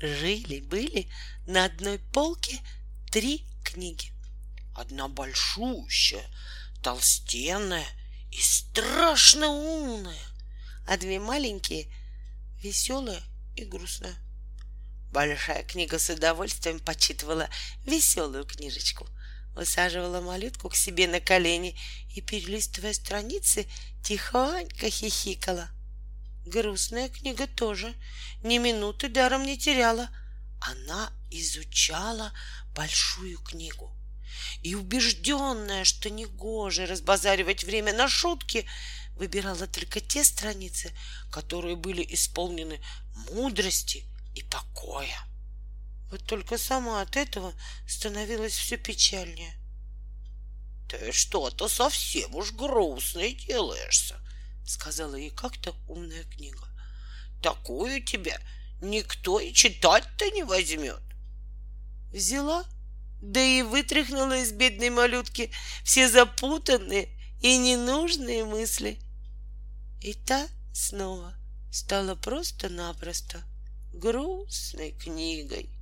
Жили-были на одной полке три книги. Одна большущая, толстенная и страшно умная, а две маленькие, веселая и грустная. Большая книга с удовольствием почитывала веселую книжечку, усаживала малютку к себе на колени и, перелистывая страницы, тихонько хихикала. Грустная книга тоже ни минуты даром не теряла. Она изучала большую книгу. И убежденная, что негоже разбазаривать время на шутки, выбирала только те страницы, которые были исполнены мудрости и покоя. Вот только сама от этого становилась все печальнее. Ты что-то совсем уж грустный делаешься, — сказала ей как-то умная книга. Такую тебя никто и читать-то не возьмет. Взяла, да и вытряхнула из бедной малютки все запутанные и ненужные мысли. И та снова стала просто-напросто грустной книгой.